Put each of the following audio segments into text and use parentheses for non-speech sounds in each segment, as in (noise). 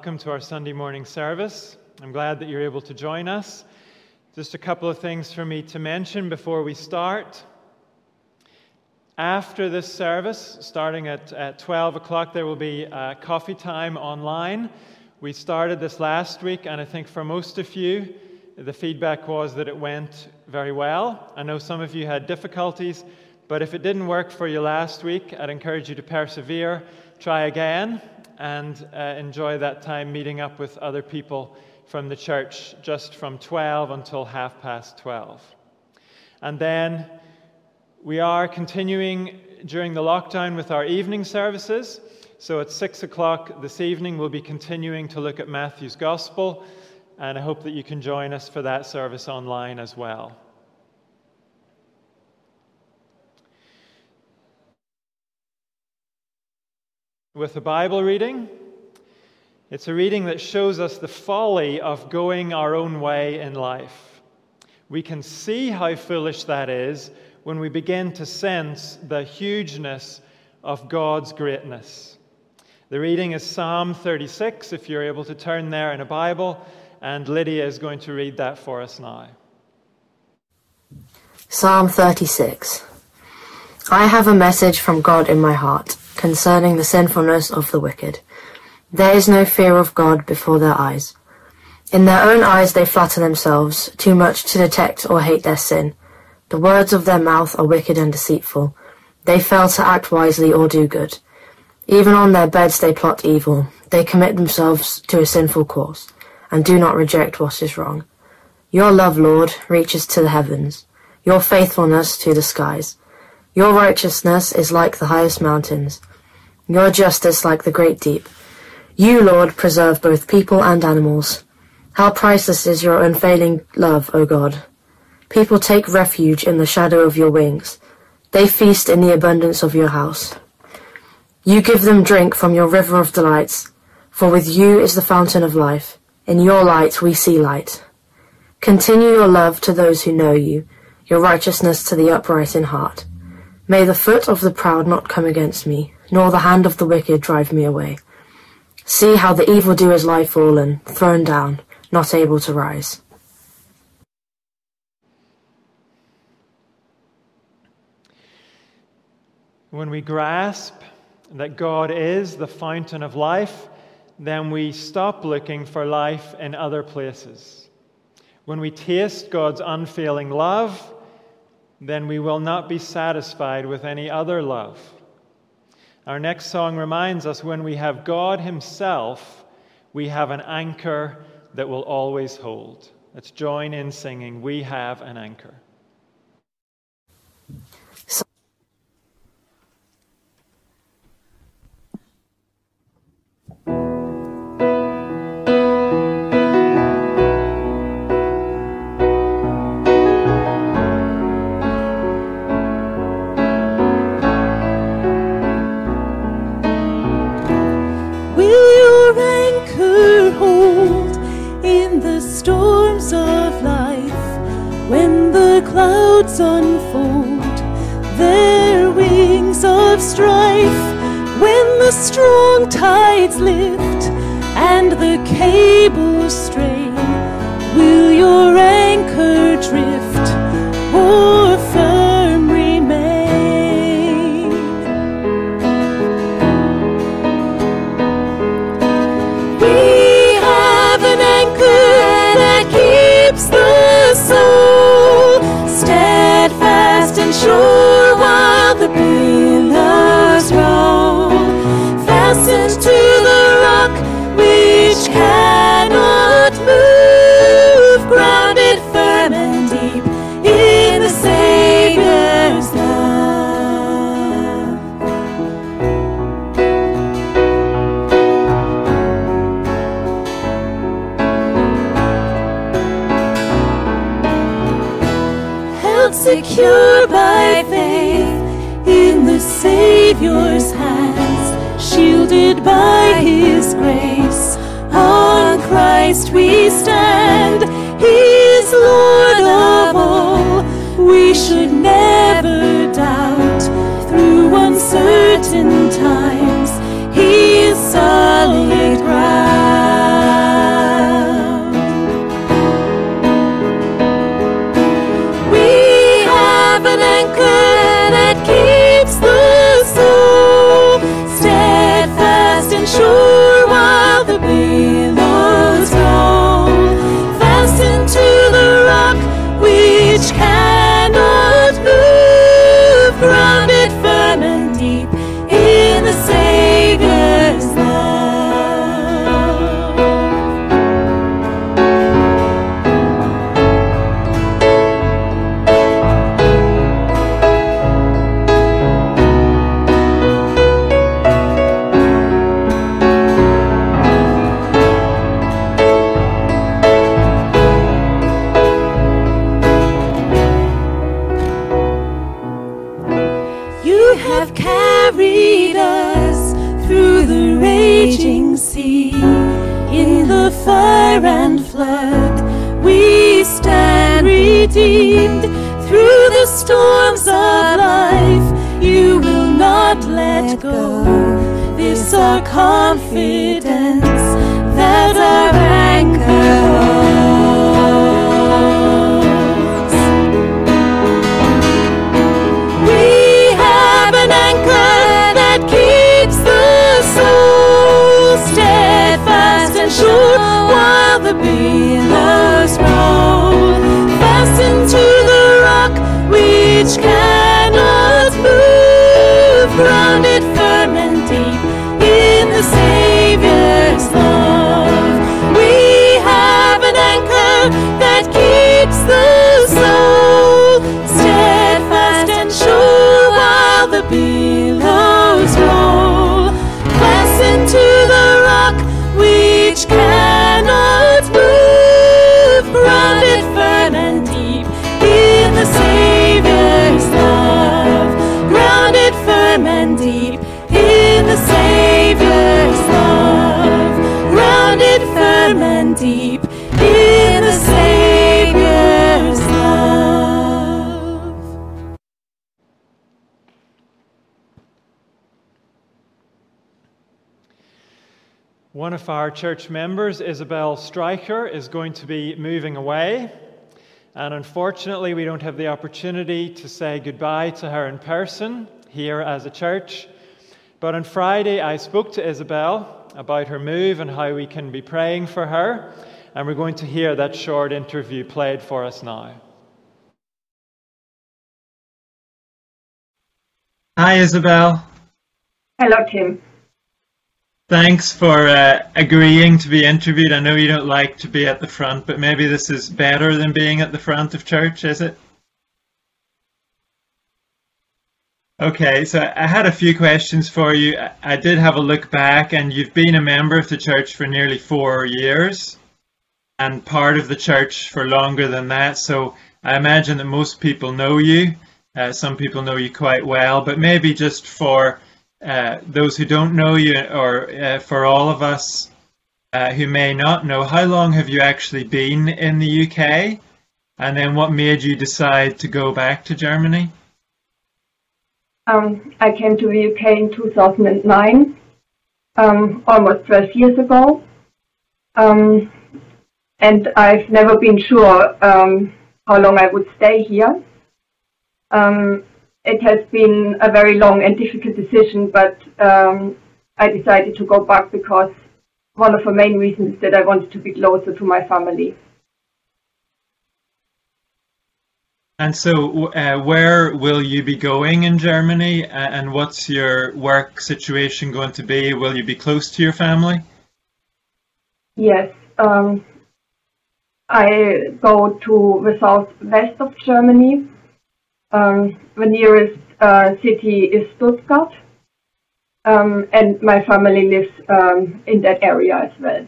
Welcome to our Sunday morning service. I'm glad that you're able to join us. Just a couple of things for me to mention before we start. After this service, starting at, at 12 o'clock, there will be uh, coffee time online. We started this last week, and I think for most of you, the feedback was that it went very well. I know some of you had difficulties, but if it didn't work for you last week, I'd encourage you to persevere, try again, and uh, enjoy that time meeting up with other people from the church just from 12 until half past 12. And then we are continuing during the lockdown with our evening services. So at 6 o'clock this evening, we'll be continuing to look at Matthew's Gospel, and I hope that you can join us for that service online as well. With a Bible reading. It's a reading that shows us the folly of going our own way in life. We can see how foolish that is when we begin to sense the hugeness of God's greatness. The reading is Psalm 36, if you're able to turn there in a Bible, and Lydia is going to read that for us now. Psalm 36 I have a message from God in my heart concerning the sinfulness of the wicked. There is no fear of God before their eyes. In their own eyes they flatter themselves, too much to detect or hate their sin. The words of their mouth are wicked and deceitful. They fail to act wisely or do good. Even on their beds they plot evil. They commit themselves to a sinful course, and do not reject what is wrong. Your love, Lord, reaches to the heavens, your faithfulness to the skies. Your righteousness is like the highest mountains your justice like the great deep. You, Lord, preserve both people and animals. How priceless is your unfailing love, O God. People take refuge in the shadow of your wings. They feast in the abundance of your house. You give them drink from your river of delights, for with you is the fountain of life. In your light we see light. Continue your love to those who know you, your righteousness to the upright in heart. May the foot of the proud not come against me, nor the hand of the wicked drive me away. See how the evildoers lie fallen, thrown down, not able to rise. When we grasp that God is the fountain of life, then we stop looking for life in other places. When we taste God's unfailing love, then we will not be satisfied with any other love. Our next song reminds us when we have God Himself, we have an anchor that will always hold. Let's join in singing, We Have an Anchor. Unfold. Their wings of strife when the strong tides lift and the cables strain Savior's hands, shielded by His grace. On Christ we stand, go. This our confidence that our anchor. We have an of our church members, Isabel Streicher, is going to be moving away. And unfortunately, we don't have the opportunity to say goodbye to her in person here as a church. But on Friday, I spoke to Isabel about her move and how we can be praying for her. And we're going to hear that short interview played for us now. Hi, Isabel. Hello, Tim. Thanks for uh, agreeing to be interviewed. I know you don't like to be at the front, but maybe this is better than being at the front of church, is it? Okay, so I had a few questions for you. I- did have a look back, and you've been a member of the church for nearly four years and part of the church for longer than that. So I imagine that most people know you. Uh, some people know you quite well, but maybe just for uh, those who don't know you, or uh, for all of us uh, who may not know, how long have you actually been in the UK? And then what made you decide to go back to Germany? Um, I came to the UK in 2009, um, almost 12 years ago. Um, and I've never been sure um, how long I would stay here. Um, it has been a very long and difficult decision, but um, I decided to go back because one of the main reasons is that I wanted to be closer to my family. And so, uh, where will you be going in Germany? And what's your work situation going to be? Will you be close to your family? Yes, um, I go to the southwest of Germany. Um, the nearest uh, city is Stuttgart, um, and my family lives um, in that area as well.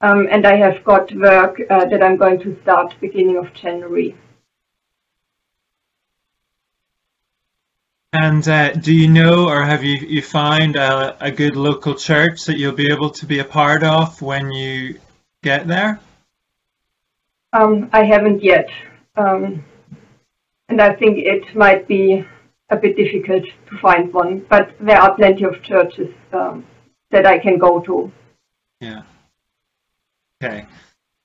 Um, and I have got work uh, that I'm going to start beginning of January. And uh, do you know, or have you you found a, a good local church that you'll be able to be a part of when you get there? Um, I haven't yet, um, and I think it might be a bit difficult to find one, but there are plenty of churches um, that I can go to. Yeah. Okay.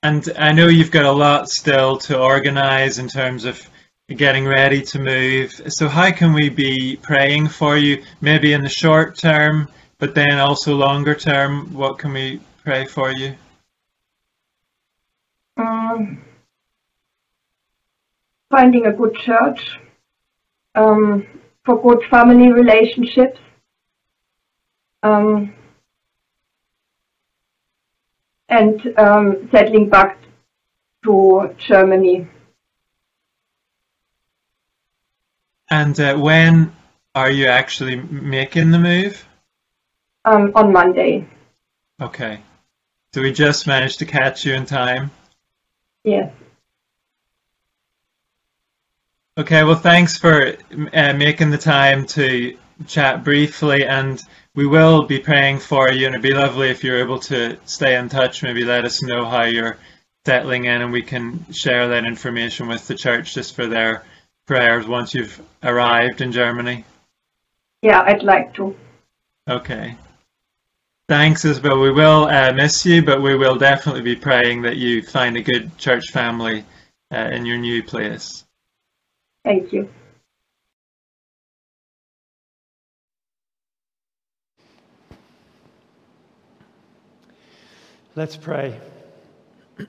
And I know you've got a lot still to organize in terms of getting ready to move. So how can we be praying for you, maybe in the short term, but then also longer term? What can we pray for you? Um, finding a good church, um, for good family relationships, um, and um, settling back to Germany. And uh, when are you actually making the move? Um, on Monday. Okay. So we just managed to catch you in time. Yes. Okay, well, thanks for uh, making the time to chat briefly, and we will be praying for you, and it'd be lovely if you're able to stay in touch. Maybe let us know how you're settling in, and we can share that information with the church just for their prayers once you've arrived in Germany. Yeah, I'd like to. Okay. Thanks, Isabel. We will uh, miss you, but we will definitely be praying that you find a good church family uh, in your new place. Thank you. Let's pray. (clears throat)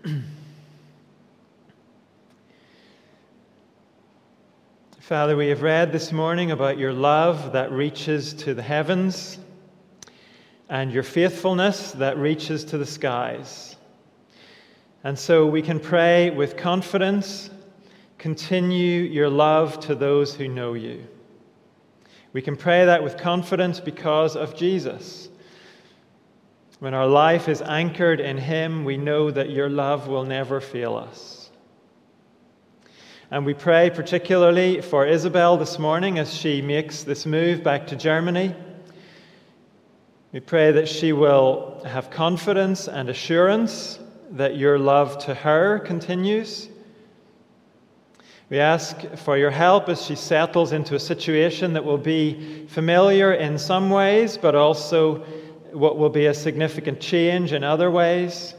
Father, we have read this morning about your love that reaches to the heavens and your faithfulness that reaches to the skies. And so we can pray with confidence continue your love to those who know you. We can pray that with confidence because of Jesus. When our life is anchored in Him, we know that your love will never fail us. And we pray particularly for Isabel this morning as she makes this move back to Germany. We pray that she will have confidence and assurance that your love to her continues we ask for your help as she settles into a situation that will be familiar in some ways, but also what will be a significant change in other ways.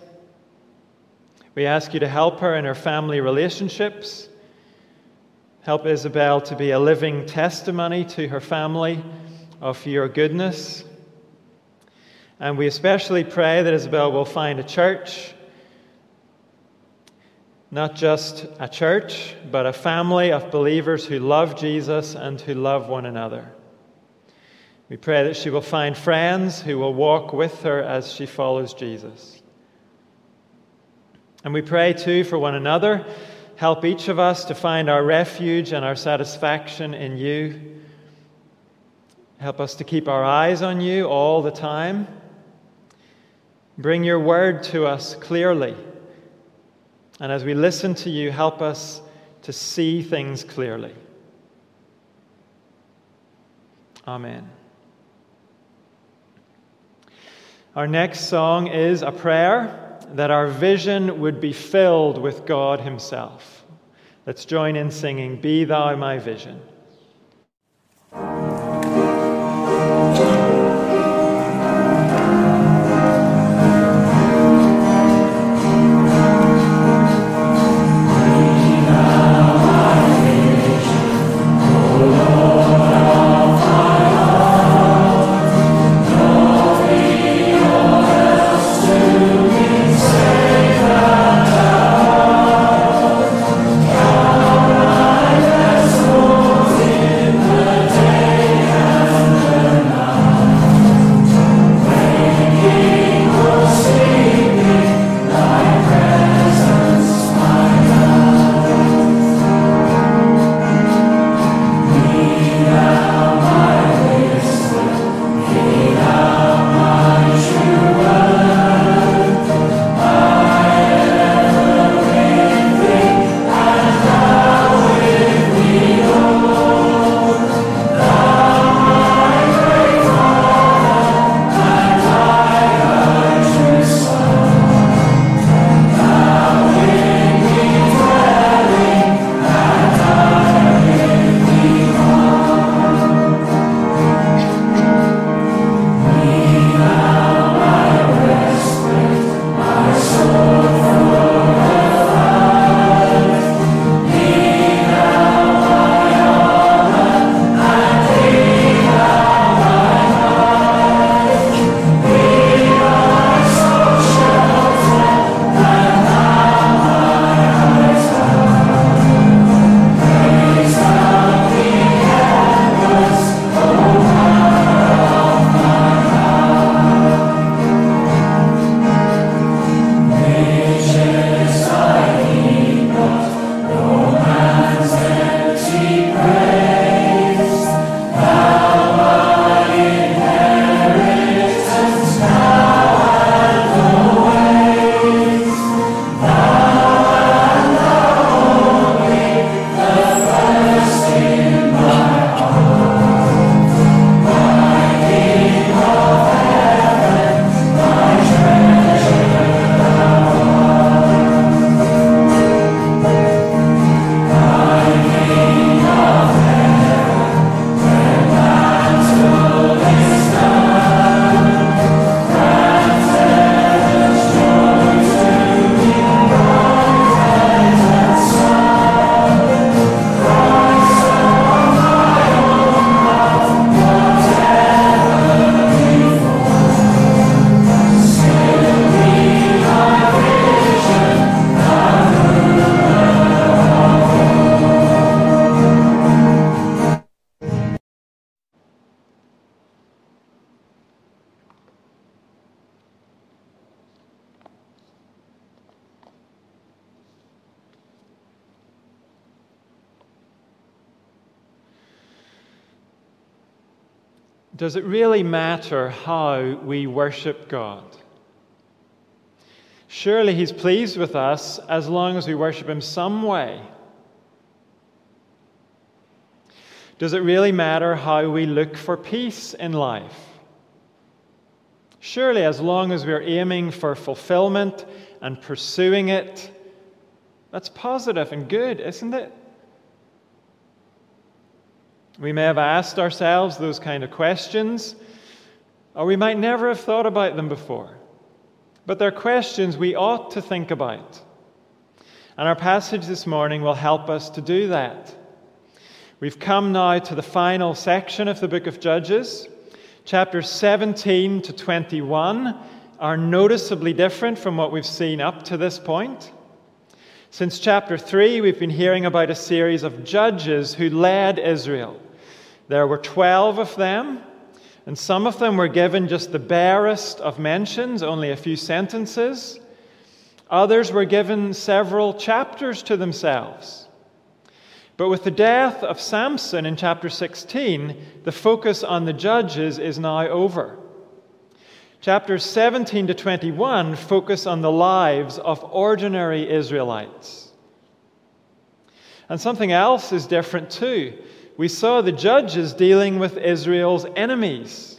We ask you to help her in her family relationships. Help Isabel to be a living testimony to her family of your goodness. And we especially pray that Isabel will find a church not just a church, but a family of believers who love Jesus and who love one another. We pray that she will find friends who will walk with her as she follows Jesus. And we pray too for one another. Help each of us to find our refuge and our satisfaction in you. Help us to keep our eyes on you all the time. Bring your word to us clearly and as we listen to you, help us to see things clearly. Amen. Our next song is a prayer that our vision would be filled with God Himself. Let's join in singing, Be Thou My Vision. Does it really matter how we worship God? Surely He's pleased with us as long as we worship Him some way. Does it really matter how we look for peace in life? Surely, as long as we're aiming for fulfillment and pursuing it, that's positive and good, isn't it? We may have asked ourselves those kind of questions, or we might never have thought about them before. But they're questions we ought to think about. And our passage this morning will help us to do that. We've come now to the final section of the book of Judges. Chapters 17 to 21 are noticeably different from what we've seen up to this point. Since chapter 3, we've been hearing about a series of judges who led Israel. There were 12 of them, and some of them were given just the barest of mentions, only a few sentences. Others were given several chapters to themselves. But with the death of Samson in chapter 16, the focus on the judges is now over. Chapters 17 to 21 focus on the lives of ordinary Israelites. And something else is different too. We saw the judges dealing with Israel's enemies,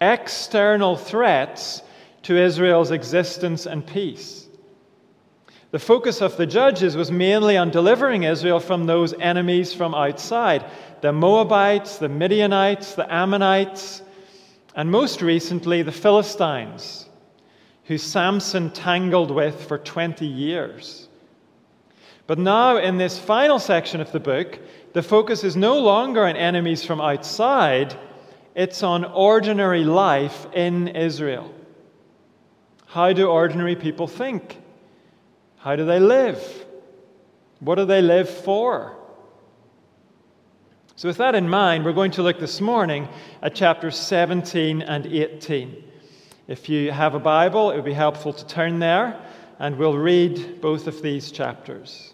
external threats to Israel's existence and peace. The focus of the judges was mainly on delivering Israel from those enemies from outside the Moabites, the Midianites, the Ammonites, and most recently the Philistines, who Samson tangled with for 20 years. But now, in this final section of the book, the focus is no longer on enemies from outside, it's on ordinary life in Israel. How do ordinary people think? How do they live? What do they live for? So, with that in mind, we're going to look this morning at chapters 17 and 18. If you have a Bible, it would be helpful to turn there, and we'll read both of these chapters.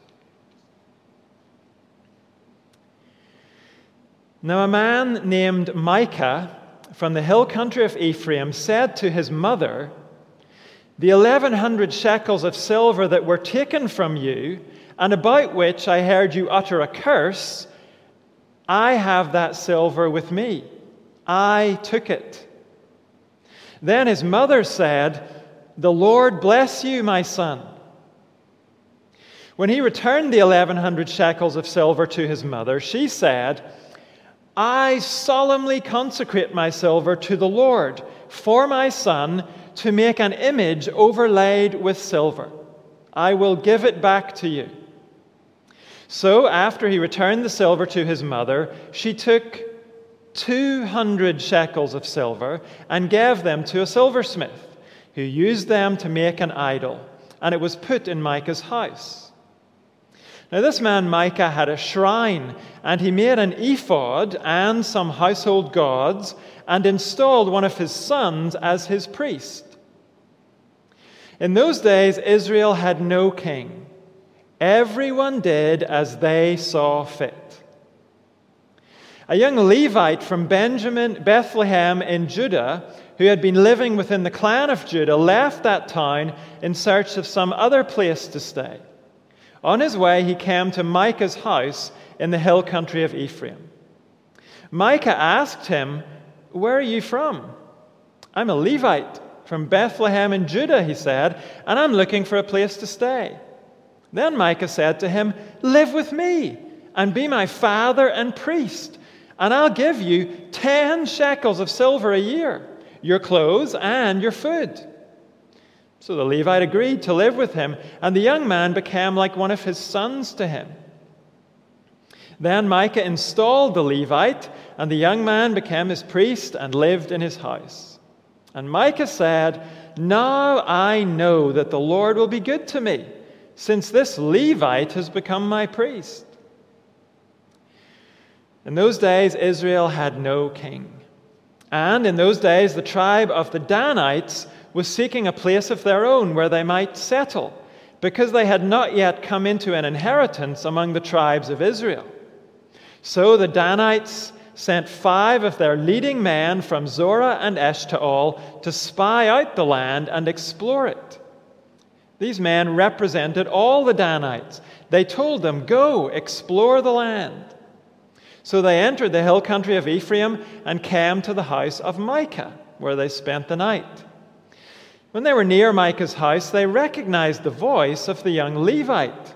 Now, a man named Micah from the hill country of Ephraim said to his mother, the 1100 shekels of silver that were taken from you, and about which I heard you utter a curse, I have that silver with me. I took it. Then his mother said, The Lord bless you, my son. When he returned the 1100 shekels of silver to his mother, she said, I solemnly consecrate my silver to the Lord for my son to make an image overlaid with silver. I will give it back to you. So, after he returned the silver to his mother, she took 200 shekels of silver and gave them to a silversmith, who used them to make an idol, and it was put in Micah's house. Now, this man Micah had a shrine, and he made an ephod and some household gods, and installed one of his sons as his priest. In those days, Israel had no king. Everyone did as they saw fit. A young Levite from Benjamin, Bethlehem in Judah, who had been living within the clan of Judah, left that town in search of some other place to stay. On his way, he came to Micah's house in the hill country of Ephraim. Micah asked him, Where are you from? I'm a Levite from Bethlehem in Judah, he said, and I'm looking for a place to stay. Then Micah said to him, Live with me and be my father and priest, and I'll give you ten shekels of silver a year, your clothes and your food. So the Levite agreed to live with him, and the young man became like one of his sons to him. Then Micah installed the Levite, and the young man became his priest and lived in his house. And Micah said, Now I know that the Lord will be good to me, since this Levite has become my priest. In those days, Israel had no king. And in those days, the tribe of the Danites was seeking a place of their own where they might settle, because they had not yet come into an inheritance among the tribes of Israel. So the Danites sent five of their leading men from Zorah and Eshtaol to spy out the land and explore it. These men represented all the Danites. They told them, Go, explore the land. So they entered the hill country of Ephraim and came to the house of Micah, where they spent the night. When they were near Micah's house, they recognized the voice of the young Levite.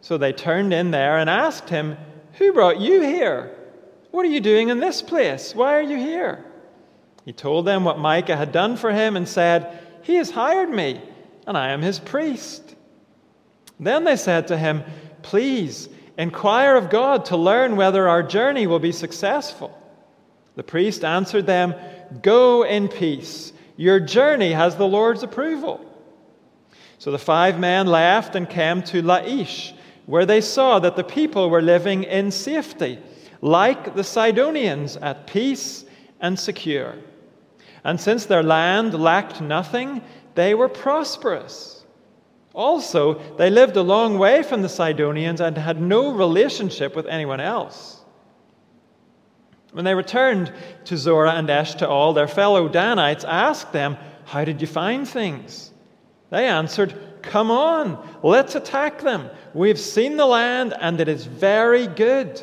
So they turned in there and asked him, Who brought you here? What are you doing in this place? Why are you here? He told them what Micah had done for him and said, He has hired me, and I am his priest. Then they said to him, Please inquire of God to learn whether our journey will be successful. The priest answered them, Go in peace. Your journey has the Lord's approval. So the five men left and came to Laish, where they saw that the people were living in safety, like the Sidonians, at peace and secure. And since their land lacked nothing, they were prosperous. Also, they lived a long way from the Sidonians and had no relationship with anyone else. When they returned to Zorah and Eshtaol, their fellow Danites asked them, How did you find things? They answered, Come on, let's attack them. We've seen the land and it is very good.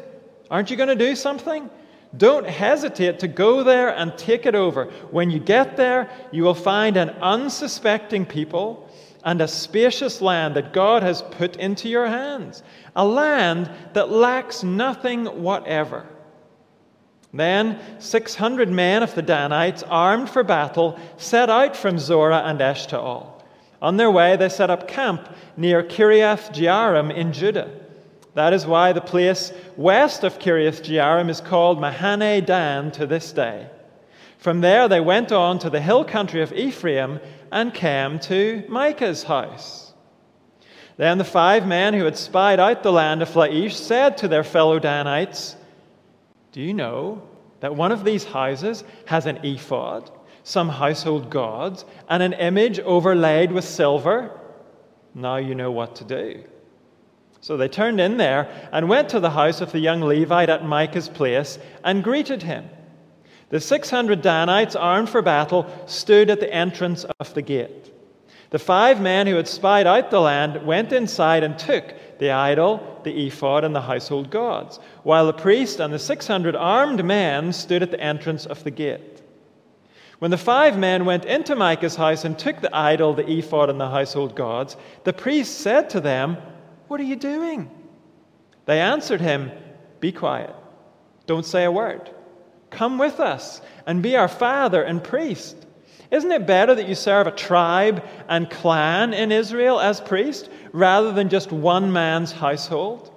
Aren't you going to do something? Don't hesitate to go there and take it over. When you get there, you will find an unsuspecting people and a spacious land that God has put into your hands, a land that lacks nothing whatever. Then 600 men of the Danites, armed for battle, set out from Zorah and Eshtaol. On their way, they set up camp near Kiriath Jearim in Judah. That is why the place west of Kiriath Jearim is called Mahane Dan to this day. From there, they went on to the hill country of Ephraim and came to Micah's house. Then the five men who had spied out the land of Laish said to their fellow Danites, Do you know that one of these houses has an ephod, some household gods, and an image overlaid with silver? Now you know what to do. So they turned in there and went to the house of the young Levite at Micah's place and greeted him. The 600 Danites, armed for battle, stood at the entrance of the gate. The five men who had spied out the land went inside and took the idol, the ephod, and the household gods, while the priest and the 600 armed men stood at the entrance of the gate. When the five men went into Micah's house and took the idol, the ephod, and the household gods, the priest said to them, What are you doing? They answered him, Be quiet. Don't say a word. Come with us and be our father and priest. Isn't it better that you serve a tribe and clan in Israel as priest rather than just one man's household?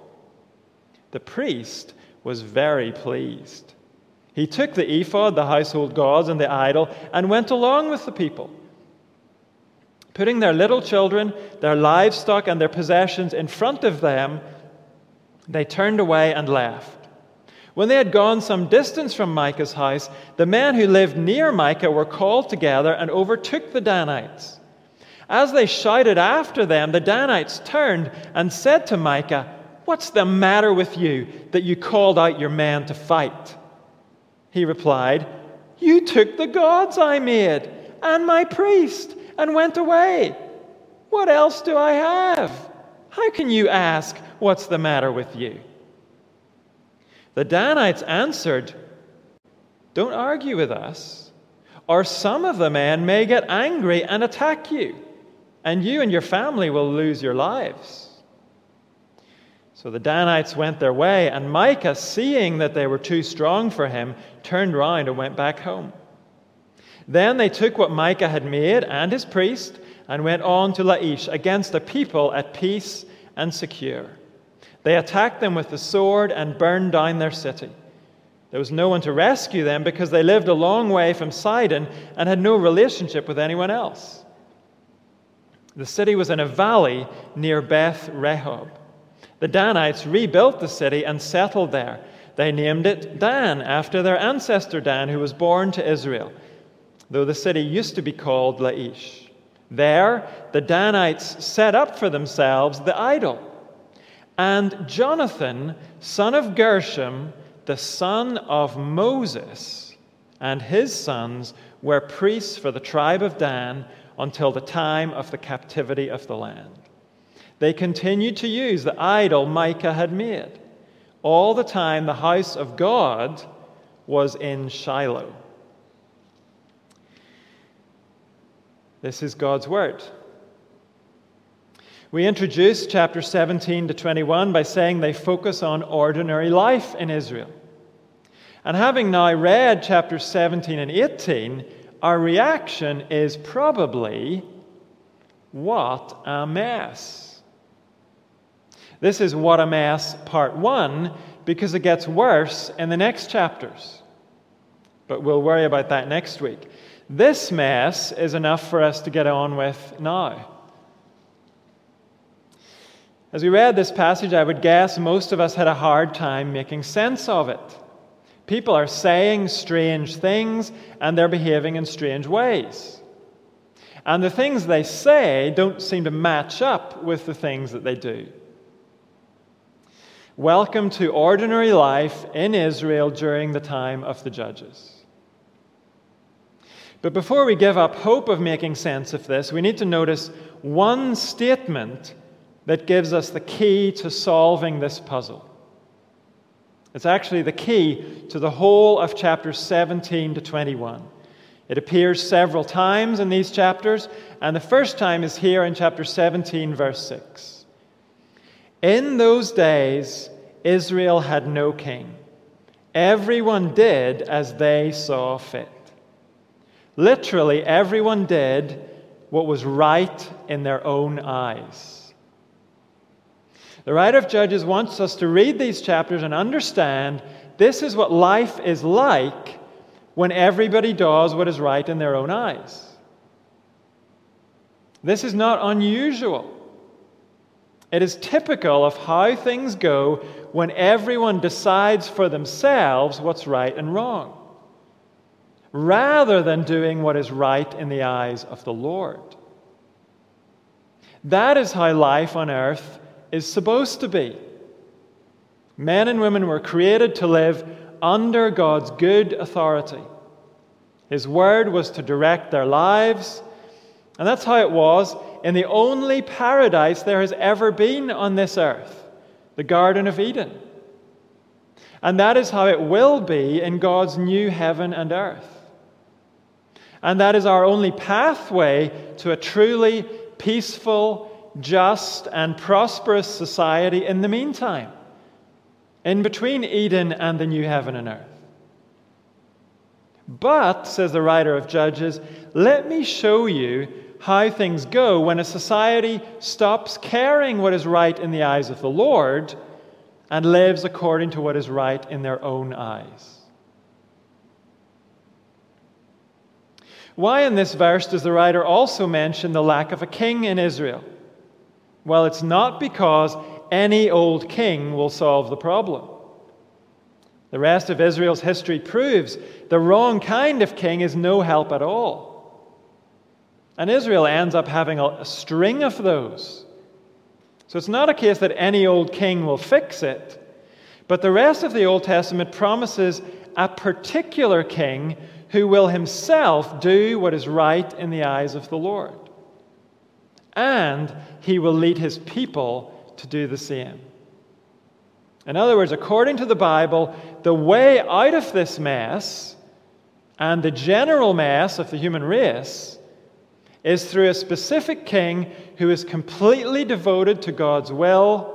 The priest was very pleased. He took the ephod, the household gods, and the idol and went along with the people. Putting their little children, their livestock, and their possessions in front of them, they turned away and left. When they had gone some distance from Micah's house, the men who lived near Micah were called together and overtook the Danites. As they shouted after them, the Danites turned and said to Micah, What's the matter with you that you called out your men to fight? He replied, You took the gods I made and my priest and went away. What else do I have? How can you ask, What's the matter with you? The Danites answered, Don't argue with us, or some of the men may get angry and attack you, and you and your family will lose your lives. So the Danites went their way, and Micah, seeing that they were too strong for him, turned round and went back home. Then they took what Micah had made and his priest and went on to Laish against a people at peace and secure. They attacked them with the sword and burned down their city. There was no one to rescue them because they lived a long way from Sidon and had no relationship with anyone else. The city was in a valley near Beth Rehob. The Danites rebuilt the city and settled there. They named it Dan after their ancestor Dan, who was born to Israel, though the city used to be called Laish. There, the Danites set up for themselves the idol and Jonathan, son of Gershom, the son of Moses and his sons were priests for the tribe of Dan until the time of the captivity of the land. They continued to use the idol Micah had made. All the time, the house of God was in Shiloh. This is God's word. We introduce chapter 17 to 21 by saying they focus on ordinary life in Israel. And having now read chapters 17 and 18, our reaction is probably, What a mess! This is What a Mess Part 1 because it gets worse in the next chapters. But we'll worry about that next week. This Mass is enough for us to get on with now. As we read this passage, I would guess most of us had a hard time making sense of it. People are saying strange things and they're behaving in strange ways. And the things they say don't seem to match up with the things that they do. Welcome to ordinary life in Israel during the time of the judges. But before we give up hope of making sense of this, we need to notice one statement that gives us the key to solving this puzzle. It's actually the key to the whole of chapters 17 to 21. It appears several times in these chapters, and the first time is here in chapter 17, verse 6. In those days, Israel had no king. Everyone did as they saw fit. Literally, everyone did what was right in their own eyes. The writer of Judges wants us to read these chapters and understand this is what life is like when everybody does what is right in their own eyes. This is not unusual. It is typical of how things go when everyone decides for themselves what's right and wrong, rather than doing what is right in the eyes of the Lord. That is how life on earth is supposed to be. Men and women were created to live under God's good authority. His word was to direct their lives, and that's how it was in the only paradise there has ever been on this earth the Garden of Eden. And that is how it will be in God's new heaven and earth. And that is our only pathway to a truly peaceful, just, and prosperous society in the meantime, in between Eden and the new heaven and earth. But, says the writer of Judges, let me show you how things go when a society stops caring what is right in the eyes of the Lord and lives according to what is right in their own eyes. Why in this verse does the writer also mention the lack of a king in Israel? Well, it's not because any old king will solve the problem. The rest of Israel's history proves the wrong kind of king is no help at all. And Israel ends up having a, string of those. So it's not a case that any old king will fix it, but the rest of the Old Testament promises a particular king who will himself do what is right in the eyes of the Lord and he will lead his people to do the same. In other words, according to the Bible, the way out of this mess and the general mess of the human race is through a specific king who is completely devoted to God's will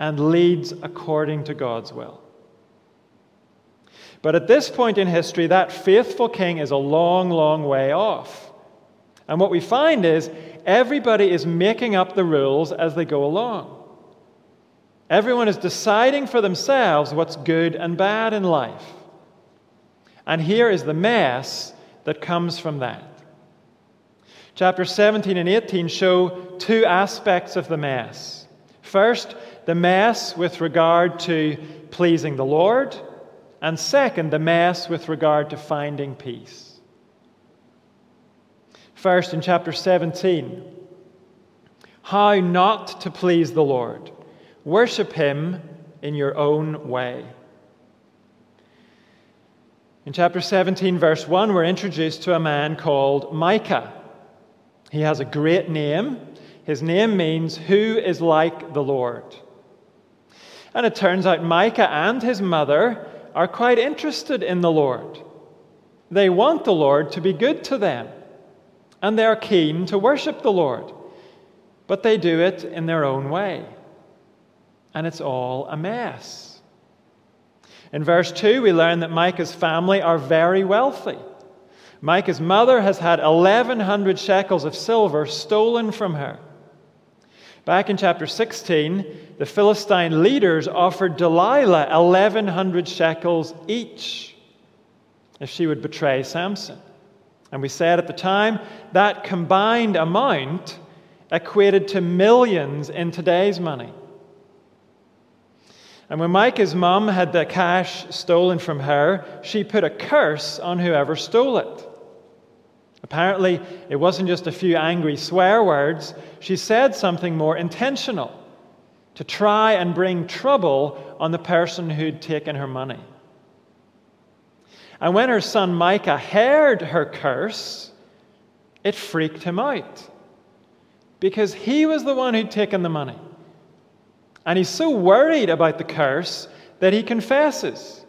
and leads according to God's will. But at this point in history, that faithful king is a long, long way off. And what we find is everybody is making up the rules as they go along. Everyone is deciding for themselves what's good and bad in life. And here is the mess that comes from that. Chapter 17 and 18 show two aspects of the mess. First, the mess with regard to pleasing the Lord, and second, the mess with regard to finding peace. First, in chapter 17, how not to please the Lord. Worship Him in your own way. In chapter 17, verse 1, we're introduced to a man called Micah. He has a great name. His name means, Who is like the Lord? And it turns out Micah and his mother are quite interested in the Lord. They want the Lord to be good to them, and they are keen to worship the Lord. But they do it in their own way. And it's all a mess. In verse 2, we learn that Micah's family are very wealthy. Micah's mother has had 1,100 shekels of silver stolen from her. Back in chapter 16, the Philistine leaders offered Delilah 1,100 shekels each if she would betray Samson. And we said at the time that combined amount equated to millions in today's money. And when Micah's mum had the cash stolen from her, she put a curse on whoever stole it. Apparently, it wasn't just a few angry swear words, she said something more intentional to try and bring trouble on the person who'd taken her money. And when her son Micah heard her curse, it freaked him out because he was the one who'd taken the money. And he's so worried about the curse that he confesses.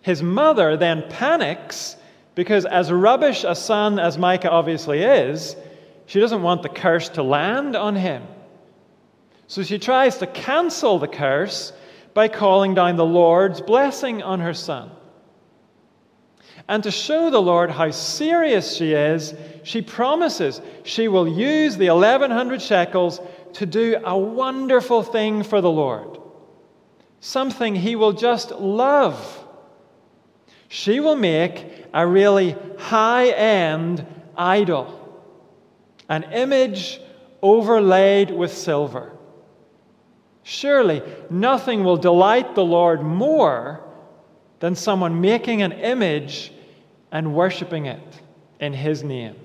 His mother then panics because, as rubbish a son as Micah obviously is, she doesn't want the curse to land on him. So she tries to cancel the curse by calling down the Lord's blessing on her son. And to show the Lord how serious she is, she promises she will use the 1100 shekels to do a wonderful thing for the Lord, something he will just love. She will make a really high end idol, an image overlaid with silver. Surely nothing will delight the Lord more than someone making an image and worshiping it in His name.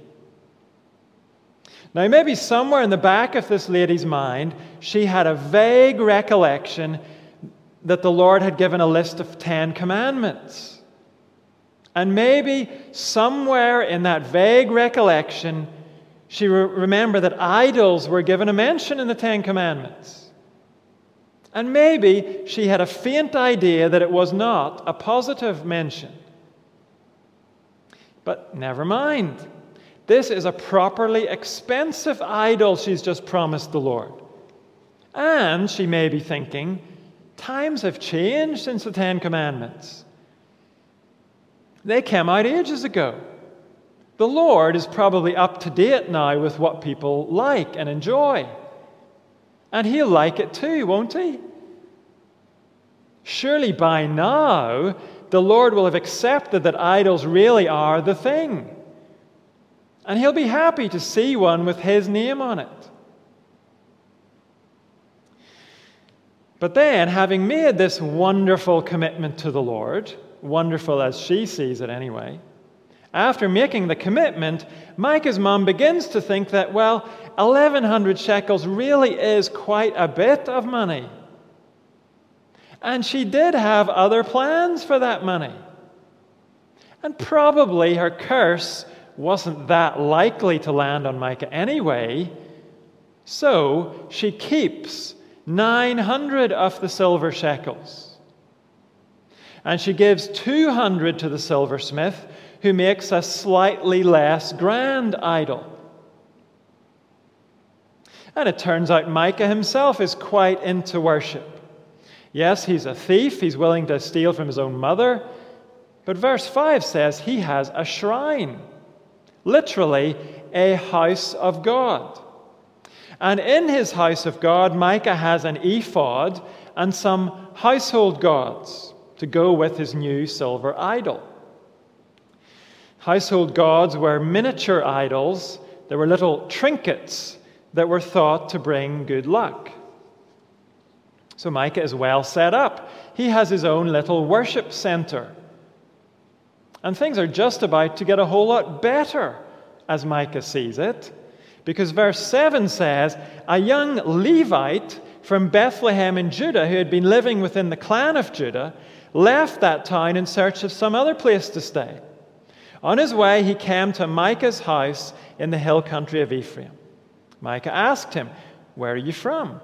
Now, maybe somewhere in the back of this lady's mind, she had a vague recollection that the Lord had given a list of Ten Commandments. And maybe somewhere in that vague recollection, she re- remembered that idols were given a mention in the Ten Commandments. And maybe she had a faint idea that it was not a positive mention. But never mind. This is a properly expensive idol she's just promised the Lord. And she may be thinking, times have changed since the Ten Commandments. They came out ages ago. The Lord is probably up to date now with what people like and enjoy. And He'll like it too, won't He? Surely by now, the Lord will have accepted that idols really are the thing. And he'll be happy to see one with his name on it. But then, having made this wonderful commitment to the Lord, wonderful as she sees it anyway, after making the commitment, Micah's mom begins to think that, well, 1100 shekels really is quite a bit of money. And she did have other plans for that money. And probably her curse wasn't that likely to land on Micah anyway. So she keeps 900 of the silver shekels. And she gives 200 to the silversmith, who makes a slightly less grand idol. And it turns out Micah himself is quite into worship. Yes, he's a thief, he's willing to steal from his own mother. But verse 5 says he has a shrine, literally, a house of God. And in his house of God, Micah has an ephod and some household gods to go with his new silver idol. Household gods were miniature idols, they were little trinkets that were thought to bring good luck. So Micah is well set up. He has his own little worship center. And things are just about to get a whole lot better as Micah sees it. Because verse 7 says, A young Levite from Bethlehem in Judah, who had been living within the clan of Judah, left that town in search of some other place to stay. On his way, he came to Micah's house in the hill country of Ephraim. Micah asked him, Where are you from?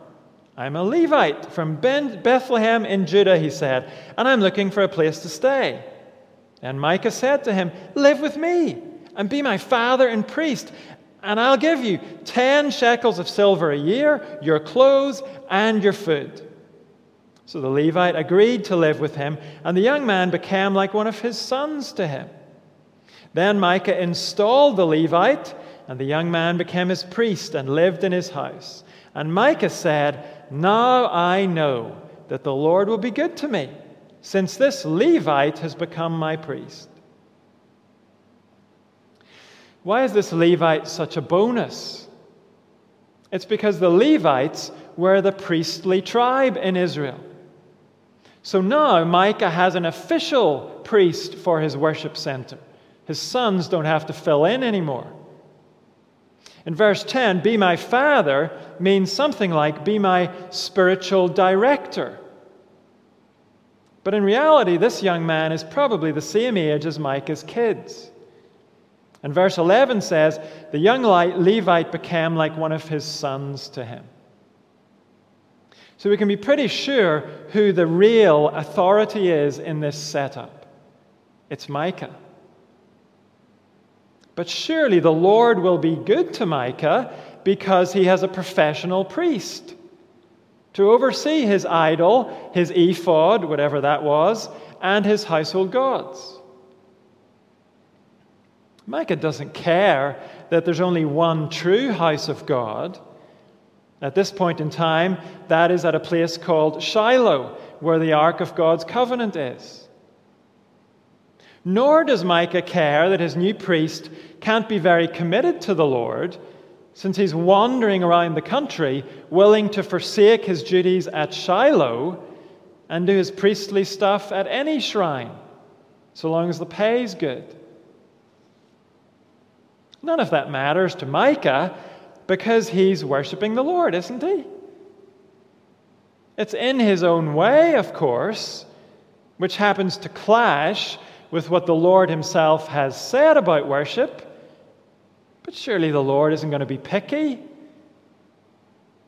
I'm a Levite from Bethlehem in Judah, he said, and I'm looking for a place to stay. And Micah said to him, Live with me and be my father and priest, and I'll give you 10 shekels of silver a year, your clothes, and your food. So the Levite agreed to live with him, and the young man became like one of his sons to him. Then Micah installed the Levite, and the young man became his priest and lived in his house. And Micah said, Now I know that the Lord will be good to me, since this Levite has become my priest. Why is this Levite such a bonus? It's because the Levites were the priestly tribe in Israel. So now Micah has an official priest for his worship center. His sons don't have to fill in anymore. In verse 10, be my father means something like be my spiritual director. But in reality, this young man is probably the same age as Micah's kids. And verse 11 says, The young Levite became like one of his sons to him. So we can be pretty sure who the real authority is in this setup. It's Micah. But surely the Lord will be good to Micah because he has a professional priest to oversee his idol, his ephod, whatever that was, and his household gods. Micah doesn't care that there's only one true house of God. At this point in time, that is at a place called Shiloh, where the Ark of God's covenant is. Nor does Micah care that his new priest can't be very committed to the Lord, since he's wandering around the country, willing to forsake his duties at Shiloh and do his priestly stuff at any shrine, so long as the pay's good. None of that matters to Micah because he's worshiping the Lord, isn't he? It's in his own way, of course, which happens to clash with what the Lord Himself has said about worship. But surely the Lord isn't going to be picky.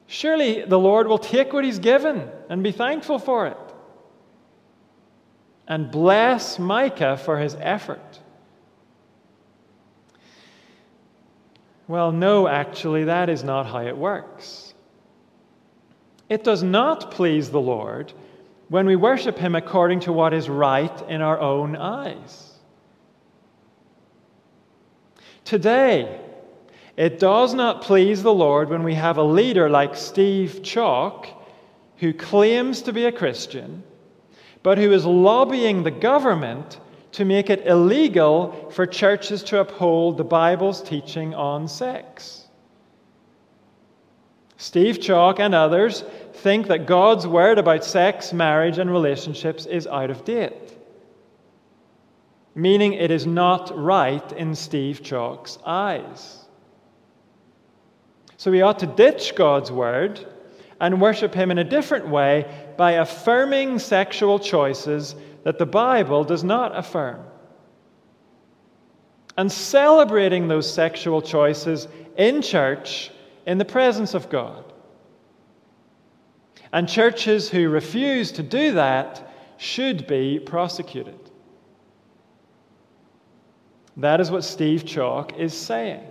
Surely the Lord will take what He's given and be thankful for it. And bless Micah for his effort. Well, no, actually, that is not how it works. It does not please the Lord when we worship Him according to what is right in our own eyes. Today, it does not please the Lord when we have a leader like Steve Chalke who claims to be a Christian, but who is lobbying the government to make it illegal for churches to uphold the Bible's teaching on sex. Steve Chalke and others think that God's word about sex, marriage, and relationships is out of date, meaning it is not right in Steve Chalke's eyes. So we ought to ditch God's word and worship Him in a different way by affirming sexual choices that the Bible does not affirm. And celebrating those sexual choices in church in the presence of God. And churches who refuse to do that should be prosecuted. That is what Steve Chalke is saying.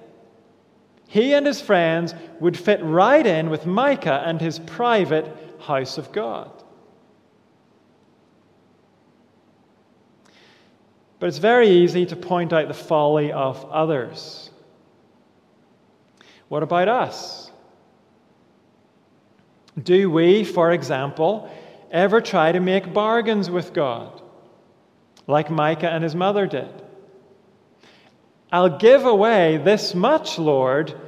He and his friends would fit right in with Micah and his private house of God. But it's very easy to point out the folly of others. What about us? Do we, for example, ever try to make bargains with God, like Micah and his mother did? I'll give away this much, Lord,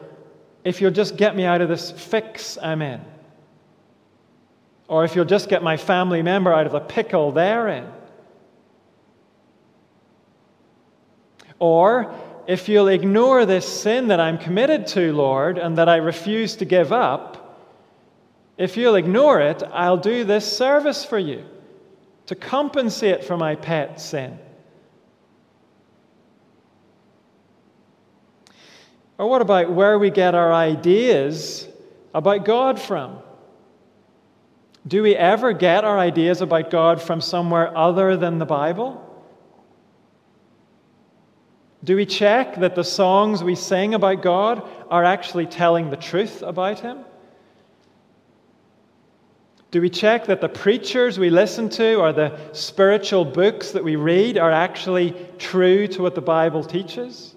if you'll just get me out of this fix I'm in. Or if you'll just get my family member out of the pickle they're in. Or if you'll ignore this sin that I'm committed to, Lord, and that I refuse to give up, if you'll ignore it, I'll do this service for you to compensate for my pet sin? Or what about where we get our ideas about God from? Do we ever get our ideas about God from somewhere other than the Bible? Do we check that the songs we sing about God are actually telling the truth about Him? Do we check that the preachers we listen to or the spiritual books that we read are actually true to what the Bible teaches?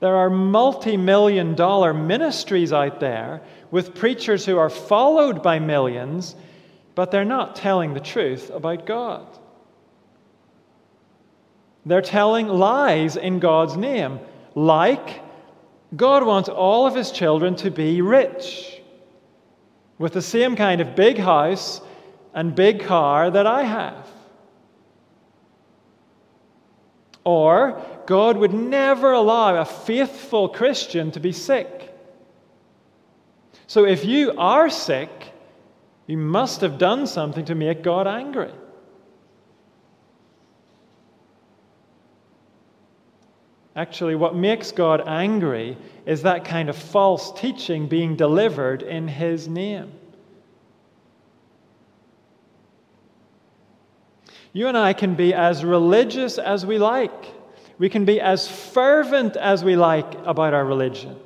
There are multi million dollar ministries out there with preachers who are followed by millions, but they're not telling the truth about God. They're telling lies in God's name, like God wants all of his children to be rich with the same kind of big house and big car that I have. Or God would never allow a faithful Christian to be sick. So if you are sick, you must have done something to make God angry. Actually, what makes God angry is that kind of false teaching being delivered in His name. You and I can be as religious as we like. We can be as fervent as we like about our religion.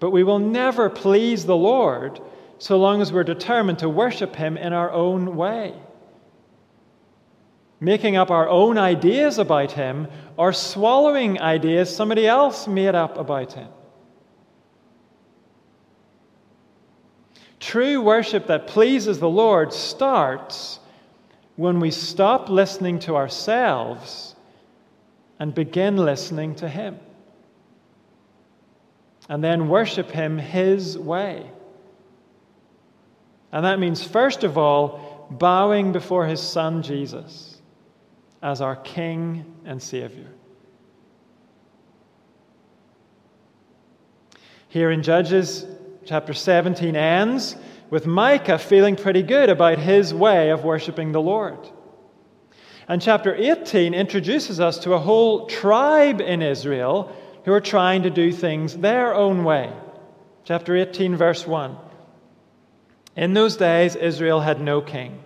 But we will never please the Lord so long as we're determined to worship Him in our own way making up our own ideas about Him or swallowing ideas somebody else made up about Him. True worship that pleases the Lord starts when we stop listening to ourselves and begin listening to Him. And then worship Him His way. And that means, first of all, bowing before His Son Jesus as our King and Savior. Here in Judges chapter 17 ends with Micah feeling pretty good about his way of worshiping the Lord. And chapter 18 introduces us to a whole tribe in Israel who are trying to do things their own way. Chapter 18, verse 1. In those days, Israel had no king.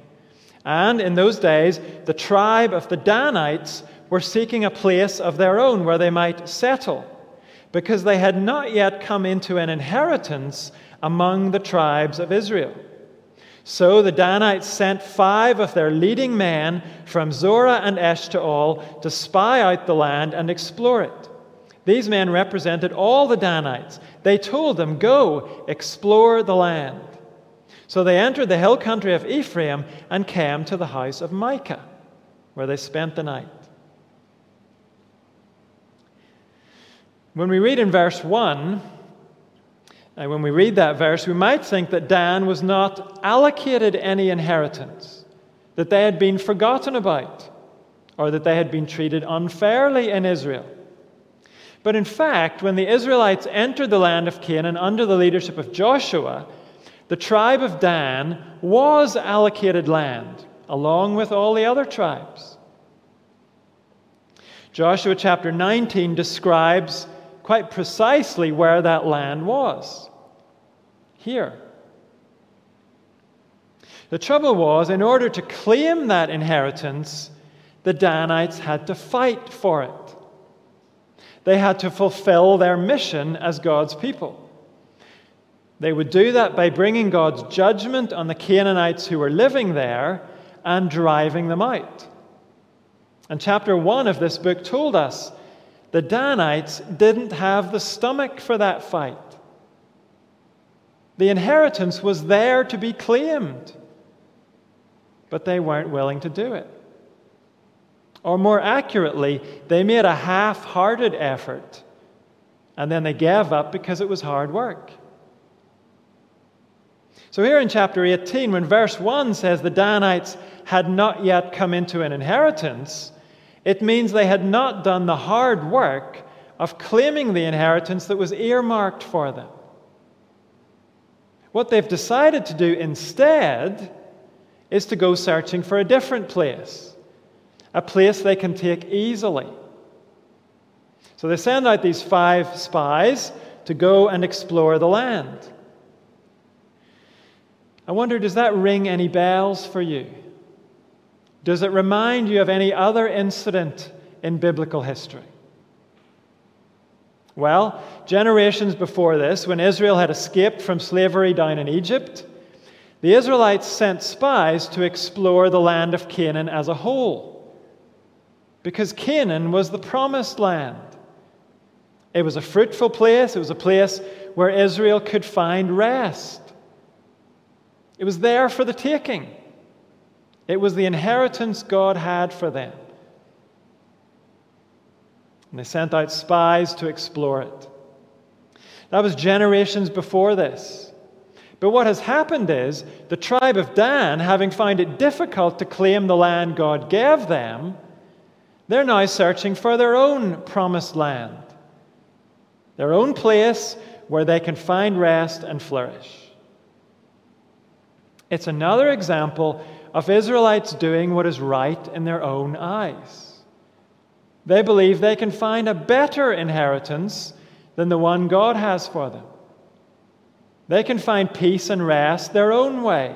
And in those days, the tribe of the Danites were seeking a place of their own where they might settle, because they had not yet come into an inheritance among the tribes of Israel. So the Danites sent five of their leading men from Zorah and Eshtaol to spy out the land and explore it. These men represented all the Danites. They told them, Go, explore the land. So they entered the hill country of Ephraim and came to the house of Micah, where they spent the night. When we read in verse 1, and when we read that verse, we might think that Dan was not allocated any inheritance, that they had been forgotten about, or that they had been treated unfairly in Israel. But in fact, when the Israelites entered the land of Canaan under the leadership of Joshua, the tribe of Dan was allocated land, along with all the other tribes. Joshua chapter 19 describes quite precisely where that land was. Here. The trouble was, in order to claim that inheritance, the Danites had to fight for it. They had to fulfill their mission as God's people. They would do that by bringing God's judgment on the Canaanites who were living there and driving them out. And chapter 1 of this book told us the Danites didn't have the stomach for that fight. The inheritance was there to be claimed, but they weren't willing to do it. Or more accurately, they made a half hearted effort and then they gave up because it was hard work. So, here in chapter 18, when verse 1 says the Danites had not yet come into an inheritance, it means they had not done the hard work of claiming the inheritance that was earmarked for them. What they've decided to do instead is to go searching for a different place, a place they can take easily. So they send out these five spies to go and explore the land. I wonder, does that ring any bells for you? Does it remind you of any other incident in biblical history? Well, generations before this, when Israel had escaped from slavery down in Egypt, the Israelites sent spies to explore the land of Canaan as a whole. Because Canaan was the promised land. It was a fruitful place, it was a place where Israel could find rest. It was there for the taking, it was the inheritance God had for them. And they sent out spies to explore it. That was generations before this. But what has happened is the tribe of Dan, having found it difficult to claim the land God gave them, they're now searching for their own promised land, their own place where they can find rest and flourish. It's another example of Israelites doing what is right in their own eyes. They believe they can find a better inheritance than the one God has for them. They can find peace and rest their own way.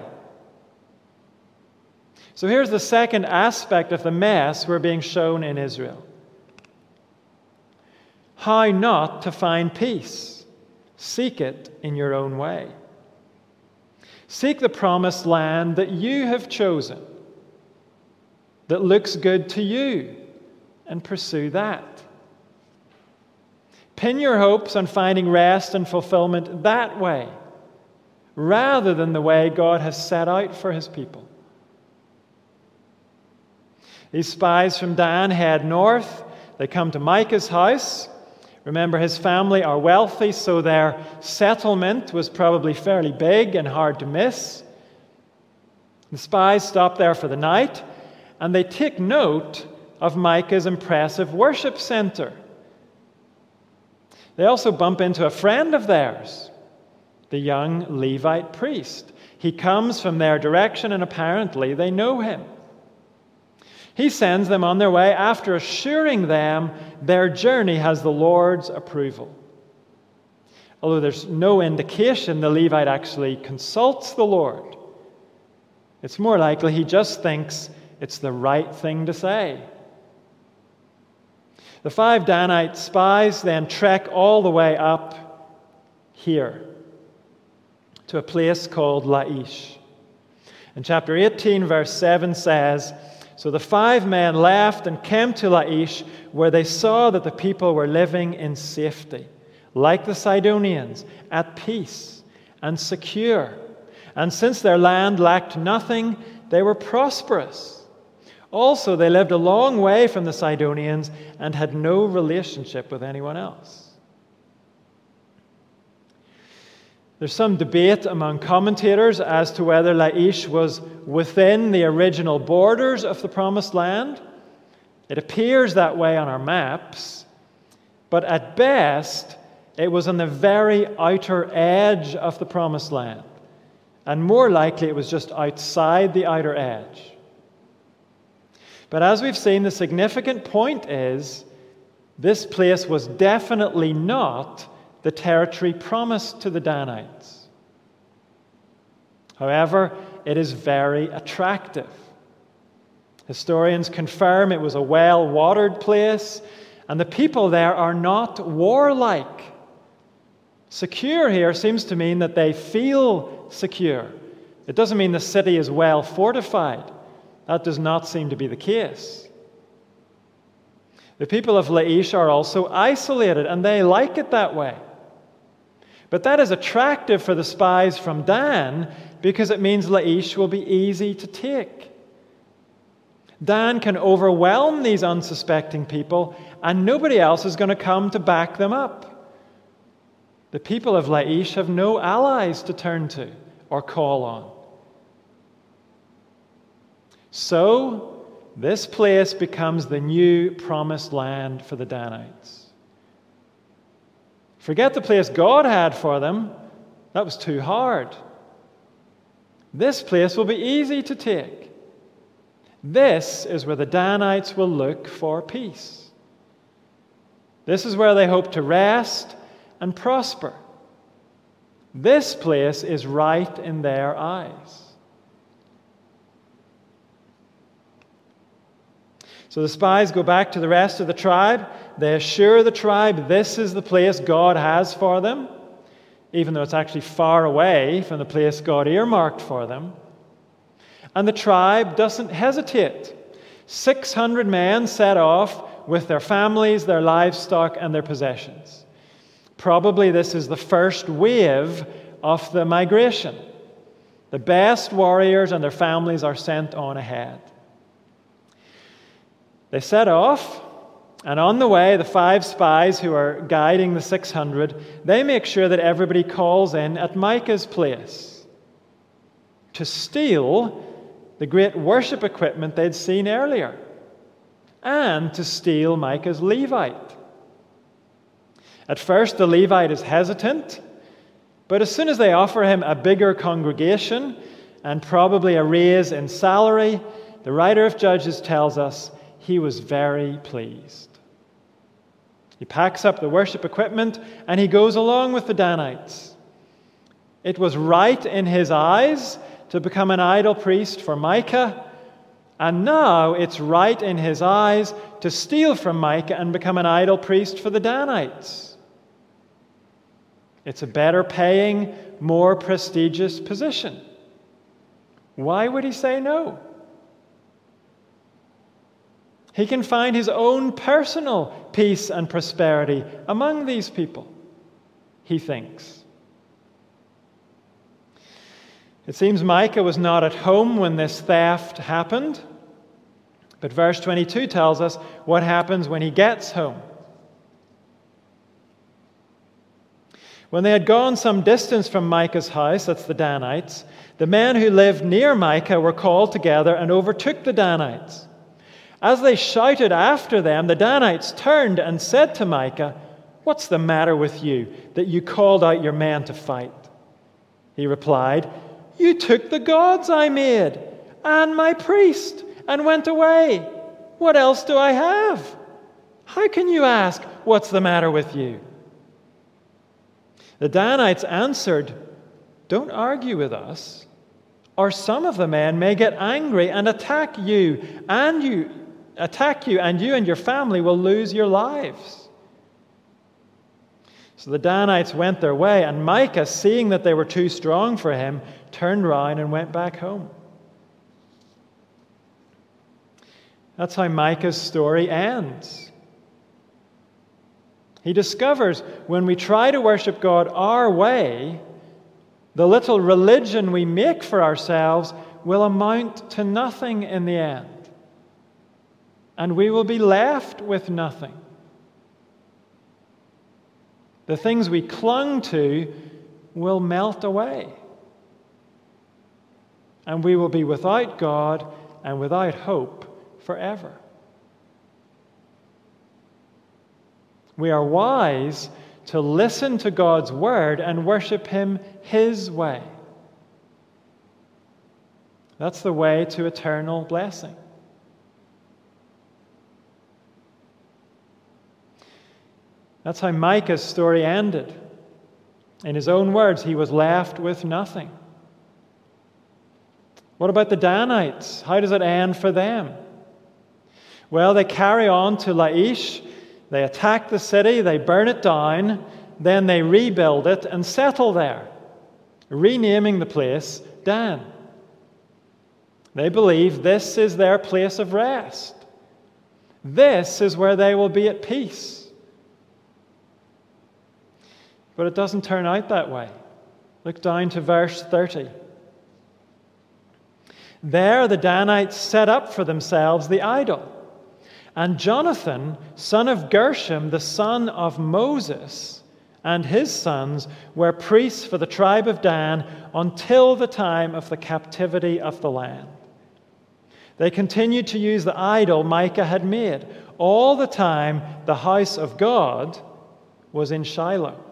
So here's the second aspect of the mess we're being shown in Israel how not to find peace. Seek it in your own way. Seek the promised land that you have chosen, that looks good to you and pursue that. Pin your hopes on finding rest and fulfillment that way, rather than the way God has set out for his people. These spies from Dan head north. They come to Micah's house. Remember, his family are wealthy, so their settlement was probably fairly big and hard to miss. The spies stop there for the night, and they take note of Micah's impressive worship center. They also bump into a friend of theirs, the young Levite priest. He comes from their direction, and apparently they know him. He sends them on their way after assuring them their journey has the Lord's approval. Although there's no indication the Levite actually consults the Lord, it's more likely he just thinks it's the right thing to say. The five Danite spies then trek all the way up here to a place called Laish. And chapter 18, verse 7 says So the five men left and came to Laish, where they saw that the people were living in safety, like the Sidonians, at peace and secure. And since their land lacked nothing, they were prosperous. Also, they lived a long way from the Sidonians and had no relationship with anyone else. There's some debate among commentators as to whether Laish was within the original borders of the Promised Land. It appears that way on our maps, but at best, it was on the very outer edge of the Promised Land, and more likely, it was just outside the outer edge. But as we've seen, the significant point is this place was definitely not the territory promised to the Danites. However, it is very attractive. Historians confirm it was a well watered place, and the people there are not warlike. Secure here seems to mean that they feel secure. It doesn't mean the city is well fortified. That does not seem to be the case. The people of Laish are also isolated, and they like it that way. But that is attractive for the spies from Dan because it means Laish will be easy to take. Dan can overwhelm these unsuspecting people, and nobody else is going to come to back them up. The people of Laish have no allies to turn to or call on. So, this place becomes the new promised land for the Danites. Forget the place God had for them. That was too hard. This place will be easy to take. This is where the Danites will look for peace. This is where they hope to rest and prosper. This place is right in their eyes. So the spies go back to the rest of the tribe. They assure the tribe this is the place God has for them, even though it's actually far away from the place God earmarked for them. And the tribe doesn't hesitate. 600 men set off with their families, their livestock, and their possessions. Probably this is the first wave of the migration. The best warriors and their families are sent on ahead. They set off, and on the way, the five spies who are guiding the 600, they make sure that everybody calls in at Micah's place to steal the great worship equipment they'd seen earlier and to steal Micah's Levite. At first, the Levite is hesitant, but as soon as they offer him a bigger congregation and probably a raise in salary, the writer of Judges tells us he was very pleased. He packs up the worship equipment and he goes along with the Danites. It was right in his eyes to become an idol priest for Micah, and now it's right in his eyes to steal from Micah and become an idol priest for the Danites. It's a better paying, more prestigious position. Why would he say no? He can find his own personal peace and prosperity among these people, he thinks. It seems Micah was not at home when this theft happened, but verse 22 tells us what happens when he gets home. When they had gone some distance from Micah's house, that's the Danites, the men who lived near Micah were called together and overtook the Danites. As they shouted after them, the Danites turned and said to Micah, What's the matter with you that you called out your men to fight? He replied, You took the gods I made and my priest and went away. What else do I have? How can you ask, What's the matter with you? The Danites answered, Don't argue with us, or some of the men may get angry and attack you and you attack you, and you and your family will lose your lives. So the Danites went their way, and Micah, seeing that they were too strong for him, turned round and went back home. That's how Micah's story ends. He discovers when we try to worship God our way, the little religion we make for ourselves will amount to nothing in the end and we will be left with nothing. The things we clung to will melt away. And we will be without God and without hope forever. We are wise to listen to God's word and worship Him His way. That's the way to eternal blessing. That's how Micah's story ended. In his own words, he was left with nothing. What about the Danites? How does it end for them? Well, they carry on to Laish, they attack the city, they burn it down, then they rebuild it and settle there, renaming the place Dan. They believe this is their place of rest. This is where they will be at peace. But it doesn't turn out that way. Look down to verse 30. There the Danites set up for themselves the idol. And Jonathan, son of Gershom, the son of Moses, and his sons were priests for the tribe of Dan until the time of the captivity of the land. They continued to use the idol Micah had made all the time the house of God was in Shiloh.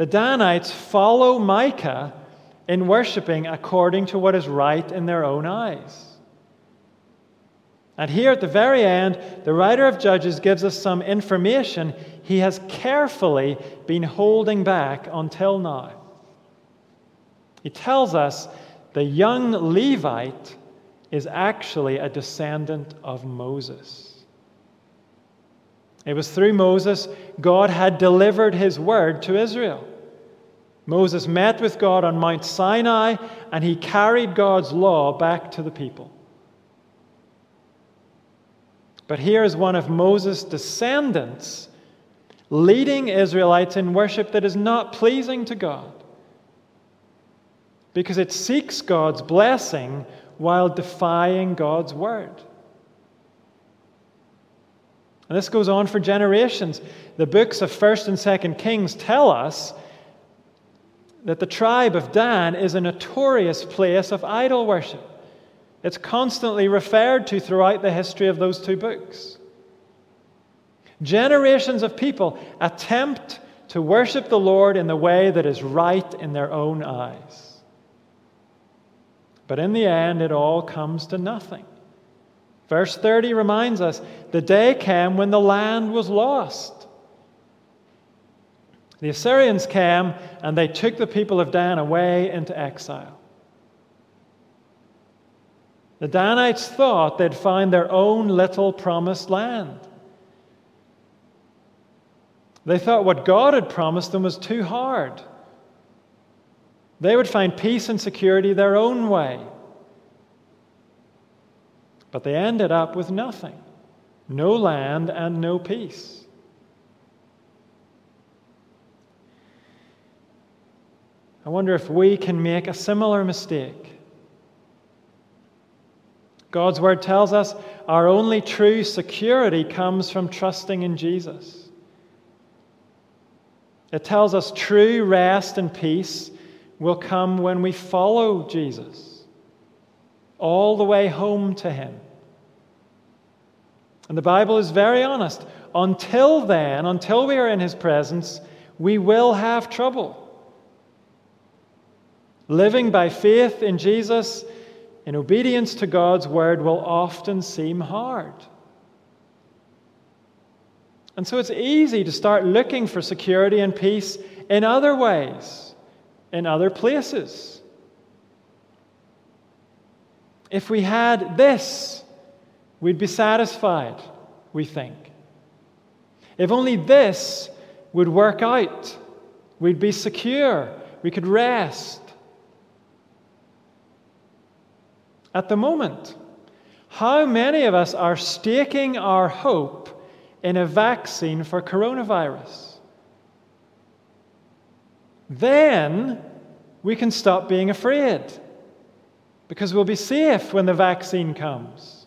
The Danites follow Micah in worshipping according to what is right in their own eyes. And here at the very end, the writer of Judges gives us some information he has carefully been holding back until now. He tells us the young Levite is actually a descendant of Moses. It was through Moses God had delivered his word to Israel. Moses met with God on Mount Sinai and he carried God's law back to the people. But here is one of Moses' descendants leading Israelites in worship that is not pleasing to God because it seeks God's blessing while defying God's word. And this goes on for generations. The books of 1st and 2nd Kings tell us that the tribe of Dan is a notorious place of idol worship. It's constantly referred to throughout the history of those two books. Generations of people attempt to worship the Lord in the way that is right in their own eyes. But in the end, it all comes to nothing. Verse 30 reminds us the day came when the land was lost. The Assyrians came and they took the people of Dan away into exile. The Danites thought they'd find their own little promised land. They thought what God had promised them was too hard. They would find peace and security their own way. But they ended up with nothing no land and no peace. I wonder if we can make a similar mistake. God's word tells us our only true security comes from trusting in Jesus. It tells us true rest and peace will come when we follow Jesus all the way home to Him. And the Bible is very honest. Until then, until we are in His presence, we will have trouble. Living by faith in Jesus in obedience to God's word will often seem hard. And so it's easy to start looking for security and peace in other ways, in other places. If we had this, we'd be satisfied, we think. If only this would work out, we'd be secure, we could rest. At the moment. How many of us are staking our hope in a vaccine for coronavirus? Then we can stop being afraid because we'll be safe when the vaccine comes.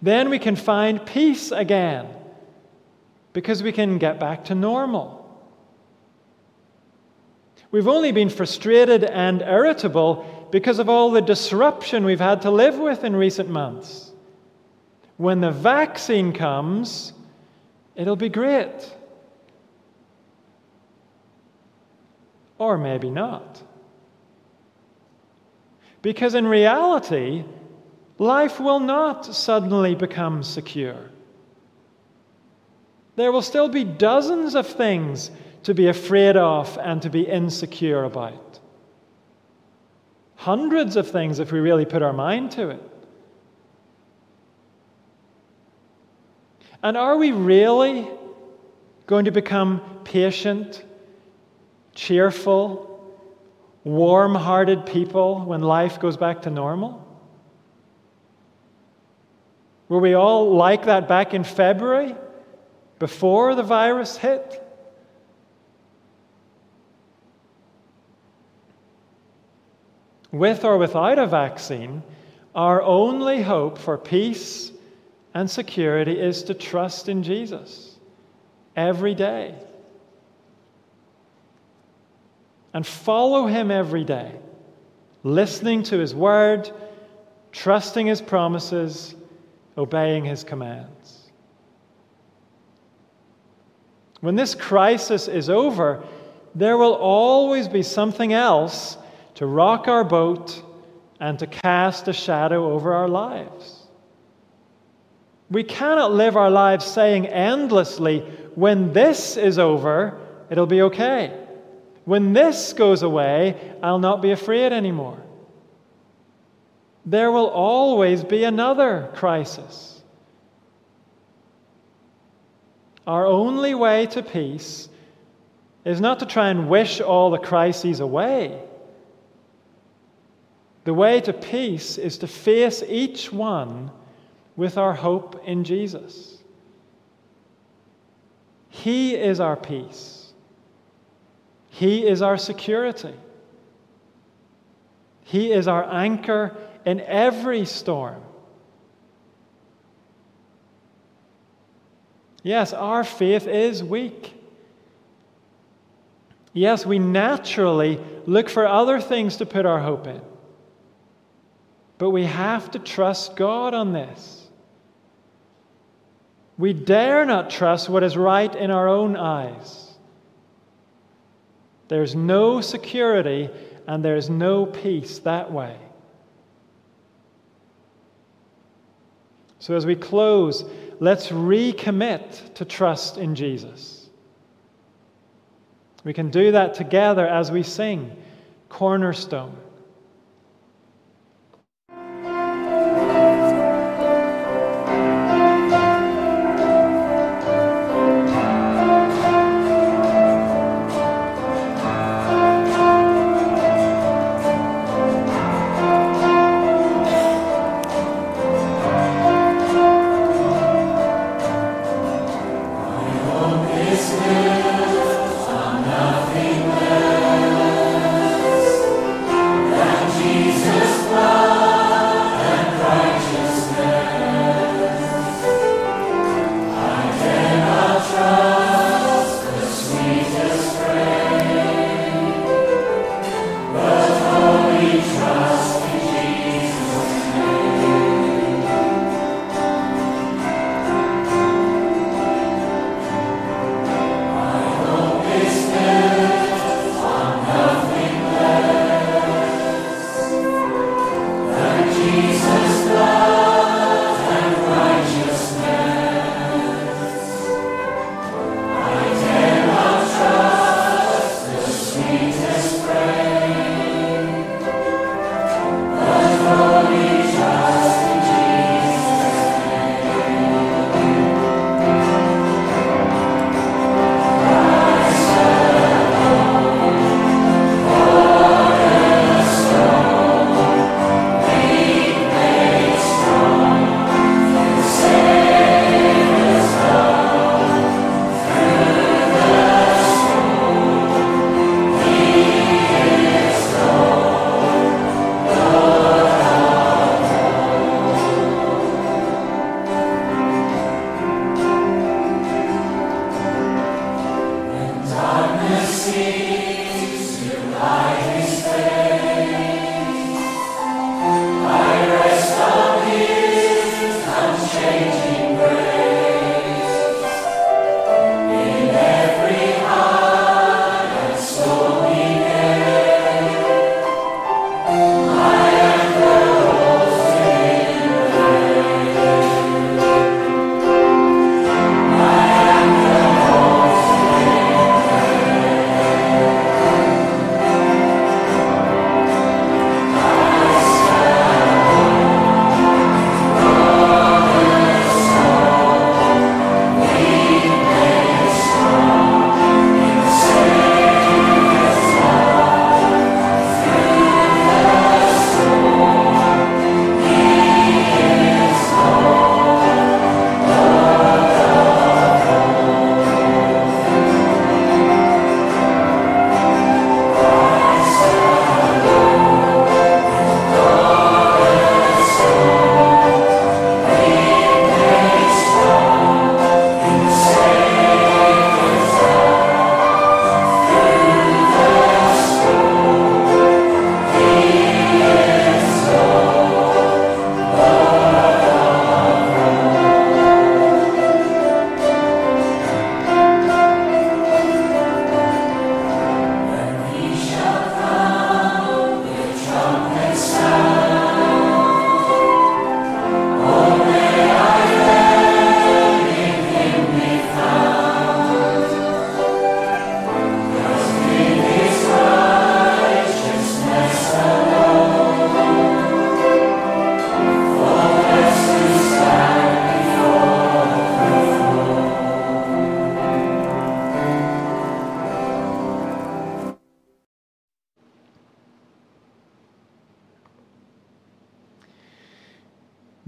Then we can find peace again because we can get back to normal. We've only been frustrated and irritable because of all the disruption we've had to live with in recent months. When the vaccine comes, it'll be great. Or maybe not. Because in reality, life will not suddenly become secure. There will still be dozens of things to be afraid of and to be insecure about. Hundreds of things if we really put our mind to it. And are we really going to become patient, cheerful, warm hearted people when life goes back to normal? Were we all like that back in February before the virus hit? With or without a vaccine, our only hope for peace and security is to trust in Jesus every day and follow Him every day, listening to His word, trusting His promises, obeying His commands. When this crisis is over, there will always be something else to rock our boat and to cast a shadow over our lives. We cannot live our lives saying endlessly, when this is over, it'll be okay. When this goes away, I'll not be afraid anymore. There will always be another crisis. Our only way to peace is not to try and wish all the crises away. The way to peace is to face each one with our hope in Jesus. He is our peace, He is our security, He is our anchor in every storm. Yes, our faith is weak. Yes, we naturally look for other things to put our hope in. But we have to trust God on this. We dare not trust what is right in our own eyes. There's no security and there's no peace that way. So, as we close, let's recommit to trust in Jesus. We can do that together as we sing Cornerstone.